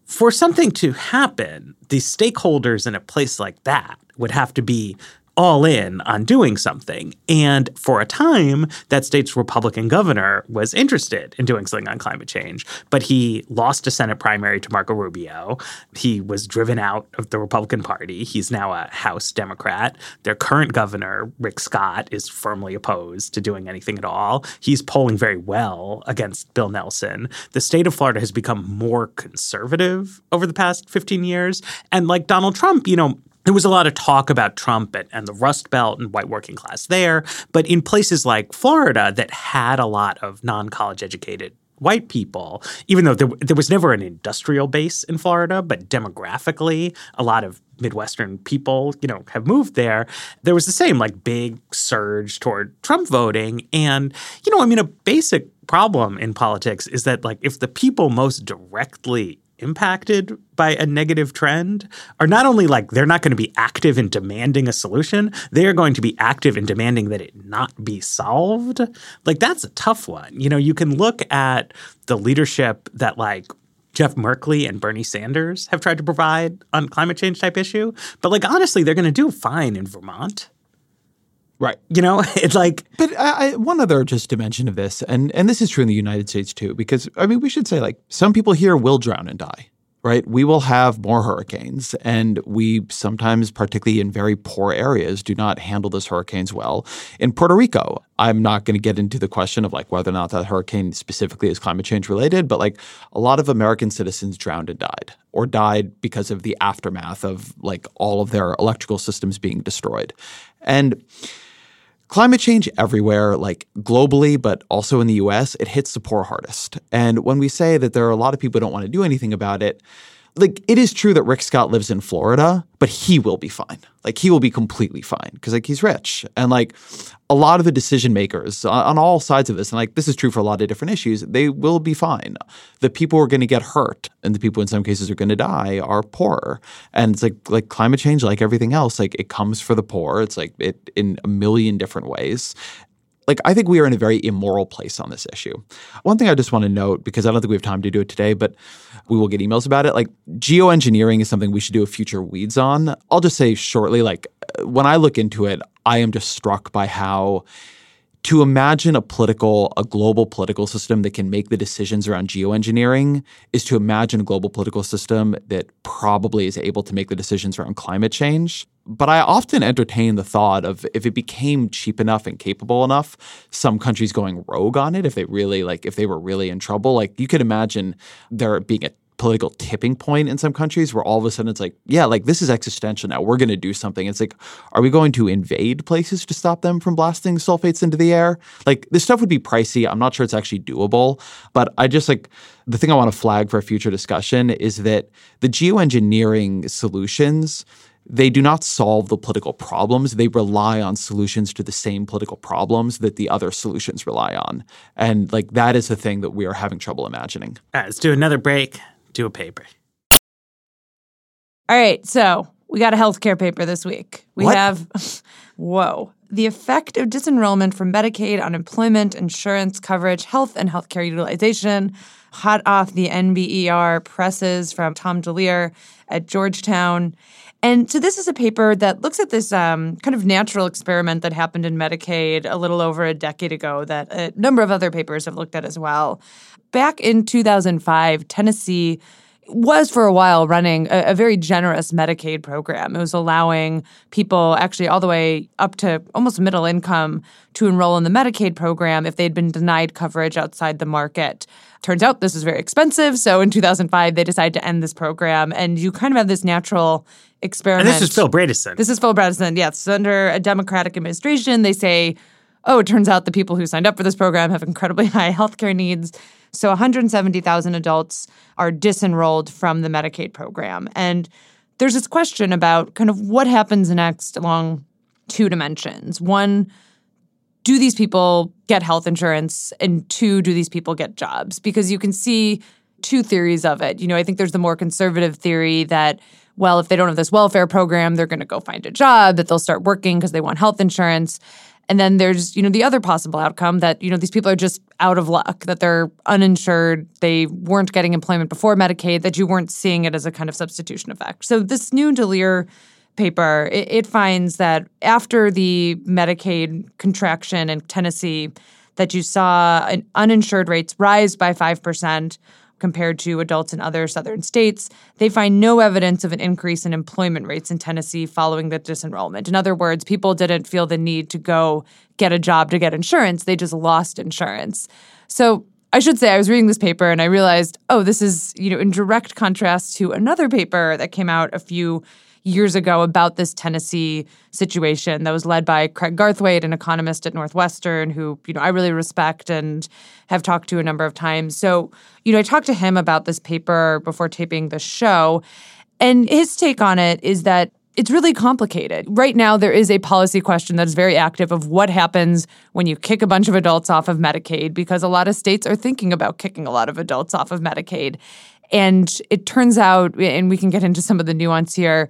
for something to happen, the stakeholders in a place like that would have to be all in on doing something. And for a time, that state's Republican governor was interested in doing something on climate change, but he lost a Senate primary to Marco Rubio. He was driven out of the Republican Party. He's now a House Democrat. Their current governor, Rick Scott, is firmly opposed to doing anything at all. He's polling very well against Bill Nelson. The state of Florida has become more conservative over the past 15 years. And like Donald Trump, you know, there was a lot of talk about Trump and, and, the Rust Belt and white working class there. But in places like Florida that had a lot of non college educated white people, even though there, there was never an industrial base in Florida, but demographically, a lot of Midwestern people, you know, have moved there. There was the same like big surge toward Trump voting. And, you know, I mean, a basic problem in politics is that like if the people most directly impacted by a negative trend are not only like they're not going to be active in demanding a solution, they are going to be active in demanding that it not be solved. Like that's a tough one. You know, you can look at the leadership that like Jeff Merkley and Bernie Sanders have tried to provide on climate change type issue, but like honestly, they're going to do fine in Vermont. Right. You know, it's like. But I, I, one other just dimension of this, and and this is true in the United States too, because I mean, we should say like some people here will drown and die. Right. We will have more hurricanes, and we sometimes, particularly in very poor areas, do not handle those hurricanes well. In Puerto Rico, I'm not going to get into the question of like whether or not that hurricane specifically is climate change related, but like a lot of American citizens drowned and died, or died because of the aftermath of like all of their electrical systems being destroyed. And Climate change everywhere, like globally, but also in the US, it hits the poor hardest. And when we say that there are a lot of people who don't want to do anything about it, like it is true that Rick Scott lives in Florida, but he will be fine. Like he will be completely fine because like he's rich. And like a lot of the decision makers on, on, all sides of this, and like this is true for a lot of different issues, they will be fine. The people who are going to get hurt and the people in some cases are going to die are poor. And it's like like climate change, like everything else, like it comes for the poor. It's like it in a million different ways like I think we are in a very immoral place on this issue. One thing I just want to note because I don't think we have time to do it today, but we will get emails about it. Like geoengineering is something we should do a future weeds on. I'll just say shortly like uh, when I look into it, I am just struck by how to imagine a political, a global political system that can make the decisions around geoengineering is to imagine a global political system that probably is able to make the decisions around climate change. But I often entertain the thought of if it became cheap enough and capable enough, some countries going rogue on it, if they really like, if they were really in trouble. Like you could imagine there being a political tipping point in some countries where all of a sudden it's like, yeah, like this is existential now. We're going to do something. It's like, are we going to invade places to stop them from blasting sulfates into the air? Like this stuff would be pricey. I'm not sure it's actually doable. But I just like the thing I want to flag for a future discussion is that the geoengineering solutions they do not solve the political problems. They rely on solutions to the same political problems that the other solutions rely on. And like that is the thing that we are having trouble imagining. All right, let's do another break do a paper. All right, so we got a healthcare paper this week. We what? have, whoa, the effect of disenrollment from Medicaid on employment, insurance coverage, health, and healthcare utilization. Hot off the NBER presses from Tom DeLeire at Georgetown. And so this is a paper that looks at this um, kind of natural experiment that happened in Medicaid a little over a decade ago that a number of other papers have looked at as well. Back in 2005, Tennessee was for a while running a, a, very generous Medicaid program. It was allowing people actually all the way up to almost middle income to enroll in the Medicaid program if they'd been denied coverage outside the market. Turns out this was very expensive. So in 2005, they decided to end this program. And you kind of have this natural experiment. And this is Phil Bredesen. This is Phil Bredesen. Yes. Under a Democratic administration, they say, oh, it turns out the people who signed up for this program have incredibly high healthcare needs. So 170,000 adults are disenrolled from the Medicaid program. And there's this question about kind of what happens next along two dimensions. One, do these people get health insurance? And two, do these people get jobs? Because you can see two theories of it. You know, I think there's the more conservative theory that, well, if they don't have this welfare program, they're going to go find a job, that they'll start working because they want health insurance. And then there's, you know, the other possible outcome that, you know, these people are just out of luck, that they're uninsured, they weren't getting employment before Medicaid, that you weren't seeing it as a kind of substitution effect. So this new DeLeire paper, it, it finds that after the Medicaid contraction in Tennessee, that you saw uninsured rates rise by 5%, compared to adults in other southern states, they find no evidence of an increase in employment rates in Tennessee following the disenrollment. In other words, people didn't feel the need to go get a job to get insurance, they just lost insurance. So I should say I was reading this paper and I realized, oh, this is, you know, in direct contrast to another paper that came out a few years ago about this Tennessee situation that was led by Craig Garthwaite, an economist at Northwestern, who you know I really respect and have talked to a number of times. So you know I talked to him about this paper before taping the show, and his take on it is that it's really complicated. Right now, there is a policy question that is very active of what happens when you kick a bunch of adults off of Medicaid, because a lot of states are thinking about kicking a lot of adults off of Medicaid. And it turns out, and we can get into some of the nuance here,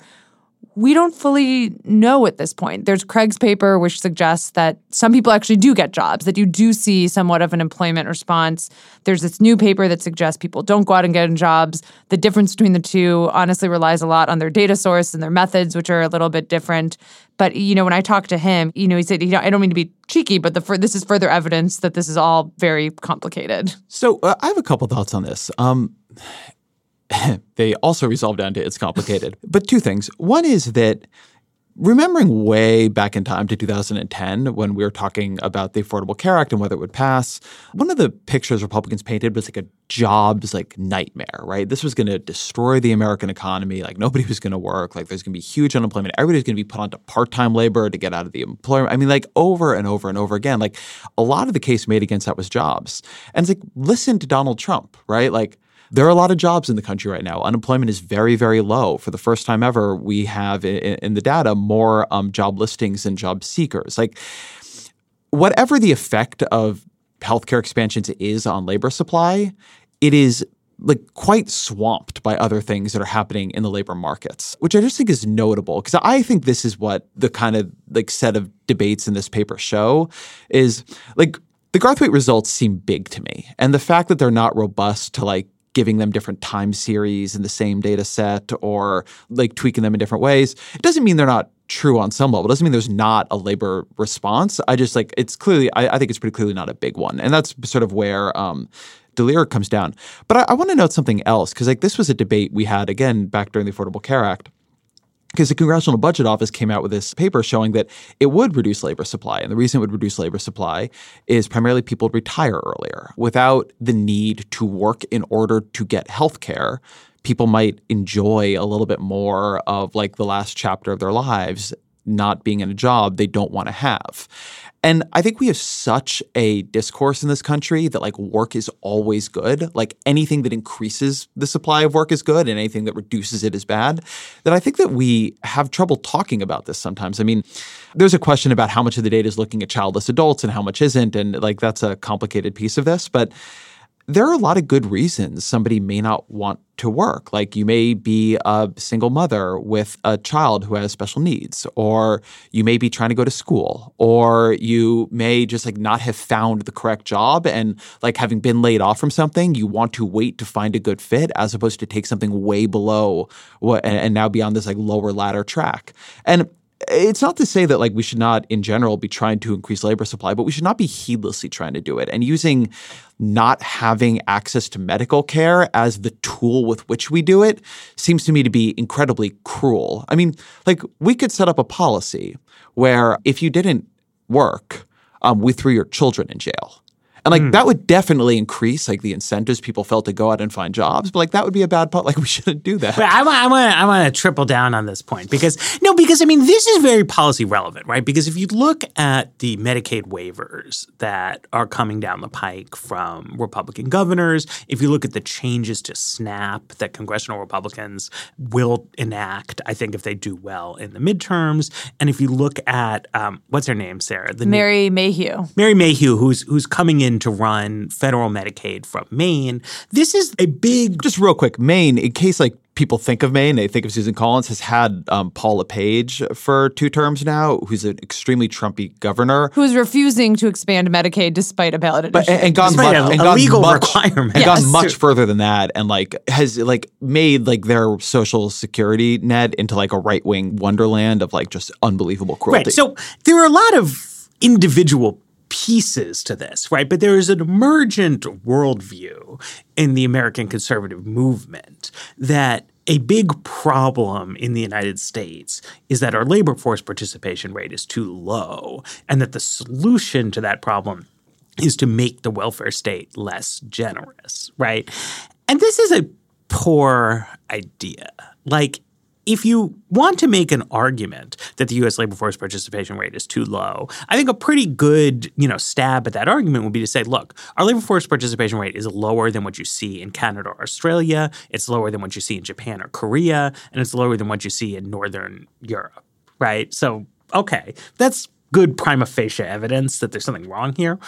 we don't fully know at this point. There's Craig's paper, which suggests that some people actually do get jobs, that you do see somewhat of an employment response. There's this new paper that suggests people don't go out and get jobs. The difference between the two honestly relies a lot on their data source and their methods, which are a little bit different. But you know, when I talked to him, you know, he said, you know, "I don't mean to be cheeky, but the this is further evidence that this is all very complicated." So uh, I have a couple thoughts on this. Um, they also resolve down to it's complicated. but two things. One is that remembering way back in time to 2010 when we were talking about the Affordable Care Act and whether it would pass, one of the pictures Republicans painted was like a jobs like nightmare, right? This was going to destroy the American economy. Like nobody was going to work. Like there's going to be huge unemployment. Everybody's going to be put onto part-time labor to get out of the employment. I mean, like over and over and over again. Like a lot of the case made against that was jobs. And it's like listen to Donald Trump, right? Like there are a lot of jobs in the country right now. Unemployment is very, very low. For the first time ever, we have in, in the data more um, job listings than job seekers. Like, whatever the effect of healthcare expansions is on labor supply, it is like quite swamped by other things that are happening in the labor markets, which I just think is notable because I think this is what the kind of like set of debates in this paper show is like the Garthwaite results seem big to me. And the fact that they're not robust to like giving them different time series in the same data set or like tweaking them in different ways. It doesn't mean they're not true on some level. It doesn't mean there's not a labor response. I just like it's clearly I, I think it's pretty clearly not a big one. And that's sort of where um DeLeire comes down. But I, I want to note something else, because like this was a debate we had again back during the Affordable Care Act because the Congressional Budget Office came out with this paper showing that it would reduce labor supply. And the reason it would reduce labor supply is primarily people retire earlier. Without the need to work in order to get health care, people might enjoy a little bit more of like the last chapter of their lives not being in a job they don't want to have. And I think we have such a discourse in this country that like work is always good. Like anything that increases the supply of work is good and anything that reduces it is bad. That I think that we have trouble talking about this sometimes. I mean, there's a question about how much of the data is looking at childless adults and how much isn't. And like that's a complicated piece of this. But there are a lot of good reasons somebody may not want to work. Like you may be a single mother with a child who has special needs, or you may be trying to go to school, or you may just like not have found the correct job and like having been laid off from something, you want to wait to find a good fit as opposed to take something way below what and, and now be on this like lower ladder track. And it's not to say that like we should not in general be trying to increase labor supply but we should not be heedlessly trying to do it. And using not having access to medical care as the tool with which we do it seems to me to be incredibly cruel. I mean like we could set up a policy where if you didn't work um, we threw your children in jail and like mm. that would definitely increase like the incentives people felt to go out and find jobs. But like that would be a bad part. Like we shouldn't do that. But I want I want I want to triple down on this point because no, because I mean this is very policy relevant, right? Because if you look at the Medicaid waivers that are coming down the pike from Republican governors, if you look at the changes to SNAP that congressional Republicans will enact, I think if they do well in the midterms, and if you look at um, what's her name, Sarah, the Mary new, Mayhew, Mary Mayhew, who's who's coming in to run federal Medicaid from Maine. This is a big. Just real quick, Maine, in case like people think of Maine, they think of Susan Collins, has had um, Paul LePage for two terms now, who's an extremely Trumpy governor. Who's refusing to expand Medicaid despite a ballot initiative. But, and, and gone, much, and gone legal much, requirement. And yes. gone much further than that and like has like made like their social security net into like a right-wing wonderland of like just unbelievable cruelty. Right. So there are a lot of individual pieces to this, right? But there is an emergent worldview in the American conservative movement that a big problem in the United States is that our labor force participation rate is too low, and that the solution to that problem is to make the welfare state less generous, right? And this is a poor idea. Like, if you want to make an argument that the U.S. labor force participation rate is too low, I think a pretty good, you know, stab at that argument would be to say, look, our labor force participation rate is lower than what you see in Canada or Australia. It's lower than what you see in Japan or Korea, and it's lower than what you see in Northern Europe, right? So, okay, that's good prima facie evidence that there's something wrong here.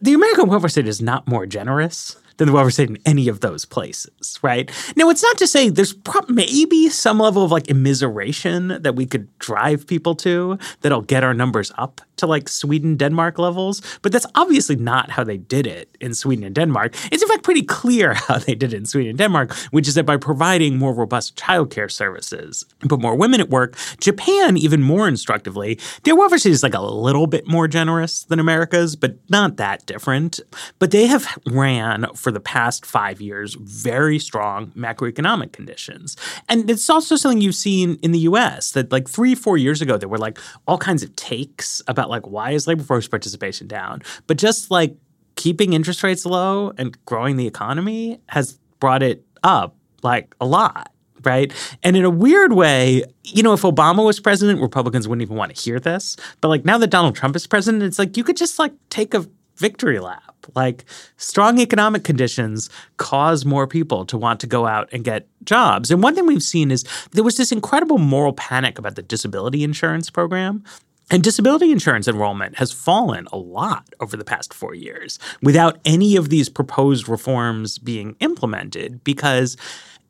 the American welfare state is not more generous than the welfare state in any of those places, right? Now, it's not to say there's pro- maybe some level of like immiseration that we could drive people to that'll get our numbers up to like Sweden, Denmark levels, but that's obviously not how they did it in Sweden and Denmark. It's in fact pretty clear how they did it in Sweden and Denmark, which is that by providing more robust childcare services and put more women at work, Japan, even more instructively, their welfare state is like a little bit more generous than America's, but not that different. But they have ran for the past five years very strong macroeconomic conditions. And it's also something you've seen in the US that like three, four years ago, there were like all kinds of takes about like why is labor force participation down? But just like keeping interest rates low and growing the economy has brought it up like a lot right? And in a weird way, you know, if Obama was president, Republicans wouldn't even want to hear this. But like now that Donald Trump is president, it's like you could just like take a victory lap. Like strong economic conditions cause more people to want to go out and get jobs. And one thing we've seen is there was this incredible moral panic about the disability insurance program. And disability insurance enrollment has fallen a lot over the past four years without any of these proposed reforms being implemented because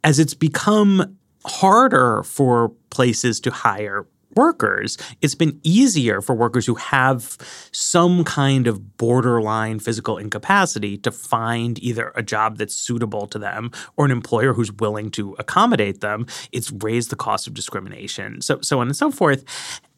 as it's become harder for places to hire workers, it's been easier for workers who have some kind of borderline physical incapacity to find either a job that's suitable to them or an employer who's willing to accommodate them. It's raised the cost of discrimination, so so on and so forth.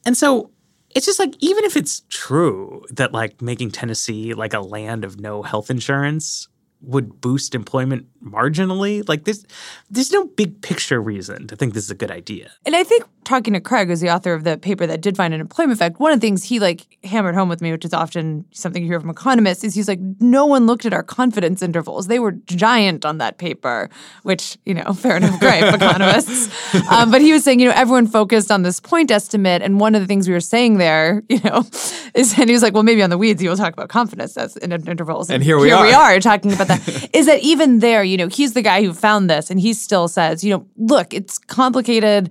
And so it's just like even if it's true that like making Tennessee like a land of no health insurance would boost employment marginally. Like there's there's no big picture reason to think this is a good idea. And I think talking to Craig, who's the author of the paper that did find an employment effect, one of the things he like hammered home with me, which is often something you hear from economists, is he's like, no one looked at our confidence intervals. They were giant on that paper, which, you know, fair enough, great, economists. Um, but he was saying, you know, everyone focused on this point estimate. And one of the things we were saying there, you know, is, and he was like, well, maybe on the weeds, he will talk about confidence as in intervals. And, and here we here are. we are talking about that. is that even there, you know, he's the guy who found this and he still says, you know, look, it's complicated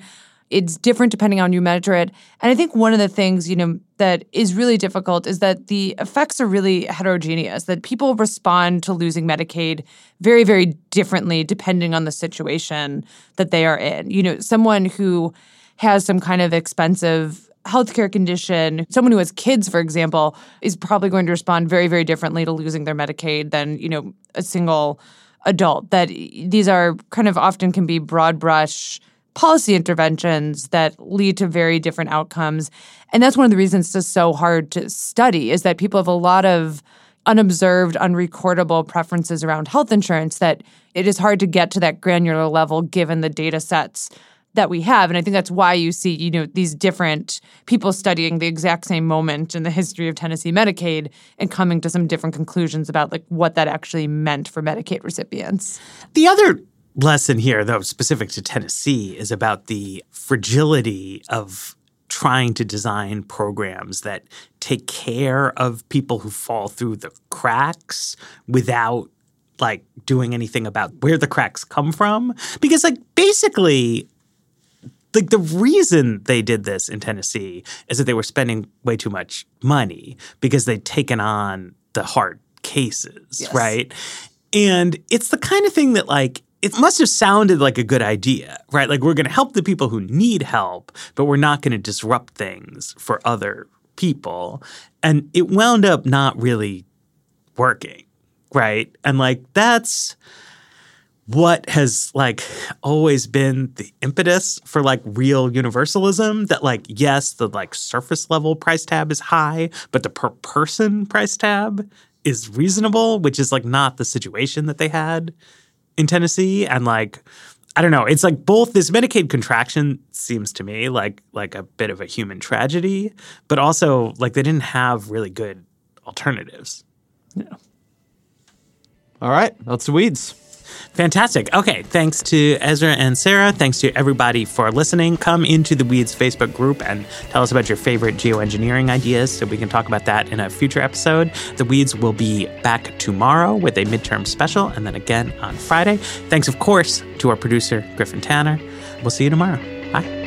it's different depending on you measure it. And I think one of the things, you know, that is really difficult is that the effects are really heterogeneous, that people respond to losing Medicaid very, very differently depending on the situation that they are in. You know, someone who has some kind of expensive healthcare condition, someone who has kids, for example, is probably going to respond very, very differently to losing their Medicaid than, you know, a single adult. That these are kind of often can be broad brush policy interventions that lead to very different outcomes. And that's one of the reasons it's so hard to study is that people have a lot of unobserved, unrecordable preferences around health insurance that it is hard to get to that granular level given the data sets that we have. And I think that's why you see, you know, these different people studying the exact same moment in the history of Tennessee Medicaid and coming to some different conclusions about like what that actually meant for Medicaid recipients. The other lesson here, though, specific to Tennessee, is about the fragility of trying to design programs that take care of people who fall through the cracks without like doing anything about where the cracks come from because like basically like the reason they did this in Tennessee is that they were spending way too much money because they'd taken on the hard cases, yes. right? And it's the kind of thing that like it must have sounded like a good idea, right? Like we're going to help the people who need help, but we're not going to disrupt things for other people. And it wound up not really working, right? And like that's what has like always been the impetus for like real universalism that like yes the like surface level price tab is high but the per person price tab is reasonable which is like not the situation that they had in Tennessee and like I don't know. It's like both this Medicaid contraction seems to me like like a bit of a human tragedy, but also like they didn't have really good alternatives. Yeah. All right, that's the weeds. Fantastic. Okay. Thanks to Ezra and Sarah. Thanks to everybody for listening. Come into the Weeds Facebook group and tell us about your favorite geoengineering ideas so we can talk about that in a future episode. The Weeds will be back tomorrow with a midterm special and then again on Friday. Thanks, of course, to our producer, Griffin Tanner. We'll see you tomorrow. Bye.